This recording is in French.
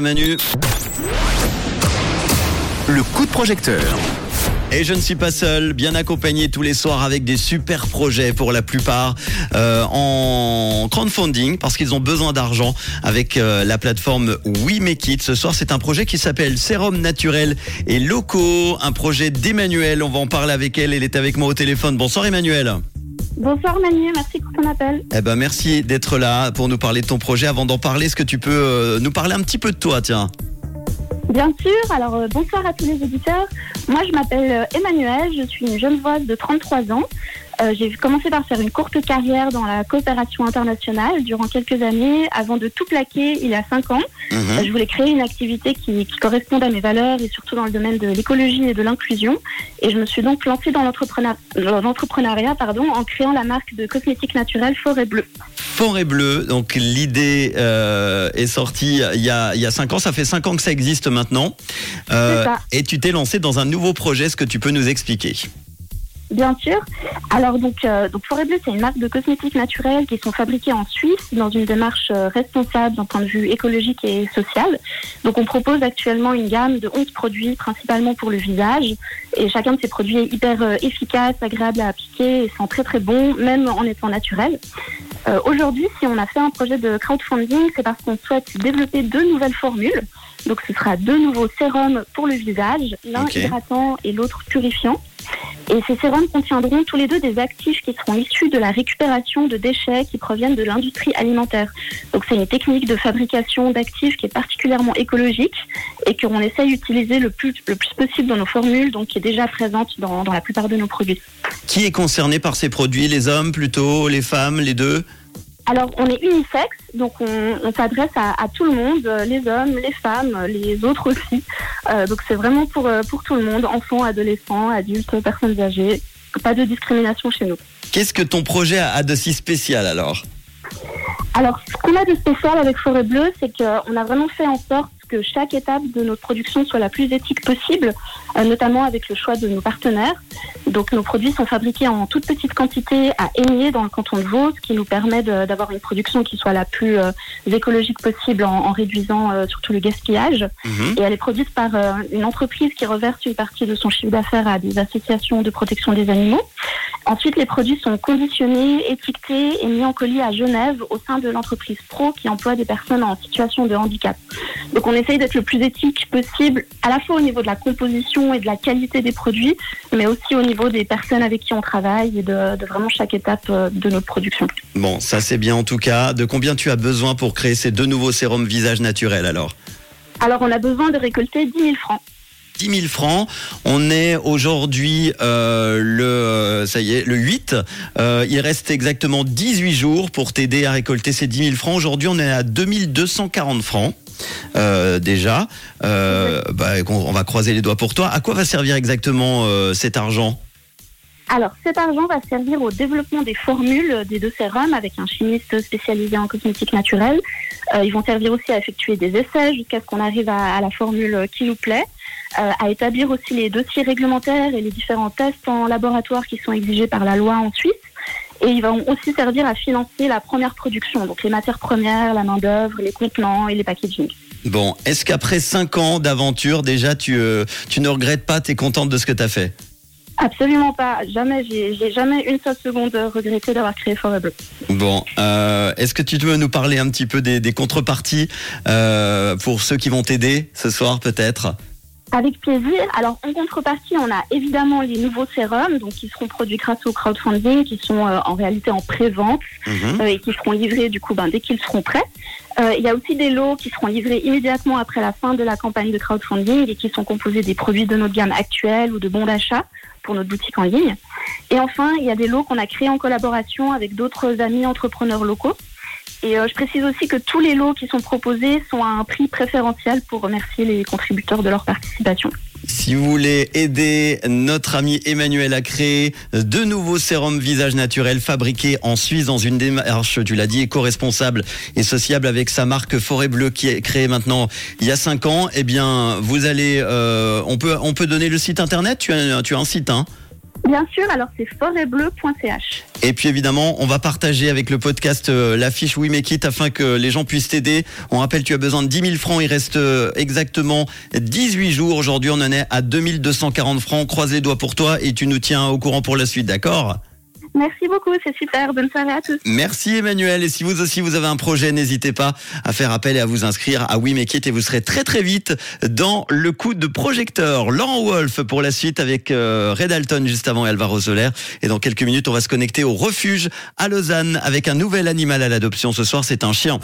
Manu. Le coup de projecteur. Et je ne suis pas seul, bien accompagné tous les soirs avec des super projets pour la plupart euh, en crowdfunding parce qu'ils ont besoin d'argent avec euh, la plateforme We Make It. Ce soir, c'est un projet qui s'appelle Sérum Naturel et Locaux, un projet d'Emmanuel. On va en parler avec elle. Elle est avec moi au téléphone. Bonsoir Emmanuel. Bonsoir Manu, merci pour ton appel. Eh ben merci d'être là pour nous parler de ton projet. Avant d'en parler, est-ce que tu peux euh, nous parler un petit peu de toi, tiens? Bien sûr, alors euh, bonsoir à tous les auditeurs. Moi je m'appelle euh, Emmanuel, je suis une jeune voix de 33 ans. Euh, j'ai commencé par faire une courte carrière dans la coopération internationale durant quelques années avant de tout plaquer il y a 5 ans. Mhm. Euh, je voulais créer une activité qui, qui corresponde à mes valeurs et surtout dans le domaine de l'écologie et de l'inclusion. Et je me suis donc lancée dans l'entrepreneur- dans l'entrepreneuriat pardon, en créant la marque de cosmétiques naturels Forêt Bleue. Forêt Bleue, donc l'idée euh, est sortie il y, a, il y a cinq ans, ça fait cinq ans que ça existe maintenant. Ça. et tu t'es lancé dans un nouveau projet, est-ce que tu peux nous expliquer? Bien sûr. Alors donc, euh, donc Forêt Bleue, c'est une marque de cosmétiques naturels qui sont fabriqués en Suisse dans une démarche euh, responsable d'un point de vue écologique et social. Donc on propose actuellement une gamme de 11 produits principalement pour le visage et chacun de ces produits est hyper euh, efficace, agréable à appliquer et sent très très bon même en étant naturel. Euh, Aujourd'hui, si on a fait un projet de crowdfunding, c'est parce qu'on souhaite développer deux nouvelles formules. Donc ce sera deux nouveaux sérums pour le visage, l'un hydratant et l'autre purifiant. Et ces sérums contiendront tous les deux des actifs qui seront issus de la récupération de déchets qui proviennent de l'industrie alimentaire. Donc c'est une technique de fabrication d'actifs qui est particulièrement écologique et qu'on essaye d'utiliser le plus, le plus possible dans nos formules, donc qui est déjà présente dans, dans la plupart de nos produits. Qui est concerné par ces produits? Les hommes plutôt Les femmes Les deux? Alors, on est unisexe, donc on, on s'adresse à, à tout le monde, euh, les hommes, les femmes, euh, les autres aussi. Euh, donc c'est vraiment pour, pour tout le monde, enfants, adolescents, adultes, personnes âgées. Pas de discrimination chez nous. Qu'est-ce que ton projet a de si spécial alors? Alors, ce qu'on a de spécial avec Forêt Bleue, c'est qu'on a vraiment fait en sorte que chaque étape de notre production soit la plus éthique possible, euh, notamment avec le choix de nos partenaires. Donc, nos produits sont fabriqués en toute petite quantité à Aigné, dans le canton de Vaud, ce qui nous permet d'avoir une production qui soit la plus euh, écologique possible en, en réduisant euh, surtout le gaspillage. Mhm. Et elle est produite par euh, une entreprise qui reverse une partie de son chiffre d'affaires à des associations de protection des animaux. Ensuite, les produits sont conditionnés, étiquetés et mis en colis à Genève au sein de l'entreprise Pro qui emploie des personnes en situation de handicap. Donc on essaye d'être le plus éthique possible, à la fois au niveau de la composition et de la qualité des produits, mais aussi au niveau des personnes avec qui on travaille et de, de vraiment chaque étape euh, de notre production. Bon, ça c'est bien en tout cas. De combien tu as besoin pour créer ces deux nouveaux sérums visage naturel alors? Alors on a besoin de récolter 10 000 francs. 10 000 francs. On est aujourd'hui euh, le ça y est le 8. Euh, il reste exactement 18 jours pour t'aider à récolter ces 10 000 francs. Aujourd'hui, on est à 2240 francs. Euh, déjà, euh, bah, on, va croiser les doigts pour toi. À quoi va servir exactement euh, cet argent? Alors, cet argent va servir au développement des formules des deux sérums avec un chimiste spécialisé en cosmétique naturelle. Ils vont servir aussi à effectuer des essais jusqu'à ce qu'on arrive à, la formule qui nous plaît, à établir aussi les dossiers réglementaires et les différents tests en laboratoire qui sont exigés par la loi en Suisse. Et ils vont aussi servir à financer la première production, donc les matières premières, la main-d'œuvre, les contenants et les packaging. Bon, est-ce qu'après 5 ans d'aventure, déjà, tu, euh, tu ne regrettes pas, tu es contente de ce que tu as fait? Absolument pas. Jamais, j'ai jamais une seule seconde regretté d'avoir créé Bleue. Bon, euh, est-ce que tu veux nous parler un petit peu des, des contreparties euh, pour ceux qui vont t'aider ce soir peut-être? Avec plaisir. Alors, en contrepartie, on a évidemment les nouveaux sérums, donc qui seront produits grâce au crowdfunding, qui sont euh, en réalité en pré-vente Mhm. euh, et qui seront livrés du coup ben, dès qu'ils seront prêts. Euh, Il y a aussi des lots qui seront livrés immédiatement après la fin de la campagne de crowdfunding et qui sont composés des produits de notre gamme actuelle ou de bons d'achat pour notre boutique en ligne. Et enfin, il y a des lots qu'on a créés en collaboration avec d'autres amis entrepreneurs locaux. Et euh, je précise aussi que tous les lots qui sont proposés sont à un prix préférentiel pour remercier les contributeurs de leur participation. Si vous voulez aider notre ami Emmanuel à créer de nouveaux sérums visage naturel fabriqués en Suisse dans une démarche, tu l'as dit, éco-responsable et sociable avec sa marque Forêt Bleue qui est créée maintenant il y a 5 ans, eh bien, vous allez, euh, on peut, on peut donner le site internet. Tu as, tu as un site, hein? Bien sûr, alors c'est forêtbleu.ch. Et puis évidemment, on va partager avec le podcast euh, la fiche We Make It afin que les gens puissent t'aider. On rappelle, tu as besoin de 10 000 francs. Il reste euh, exactement 18 jours. Aujourd'hui, on en est à 2240 francs. Croise les doigts pour toi et tu nous tiens au courant pour la suite, d'accord? Merci beaucoup, c'est super. Bonne soirée à tous. Merci Emmanuel. Et si vous aussi vous avez un projet, n'hésitez pas à faire appel et à vous inscrire à We Make It et vous serez très très vite dans le coup de projecteur. Laurent Wolf pour la suite avec euh, Red Alton juste avant et Alvaro Soler. Et dans quelques minutes, on va se connecter au refuge à Lausanne avec un nouvel animal à l'adoption. Ce soir, c'est un chien.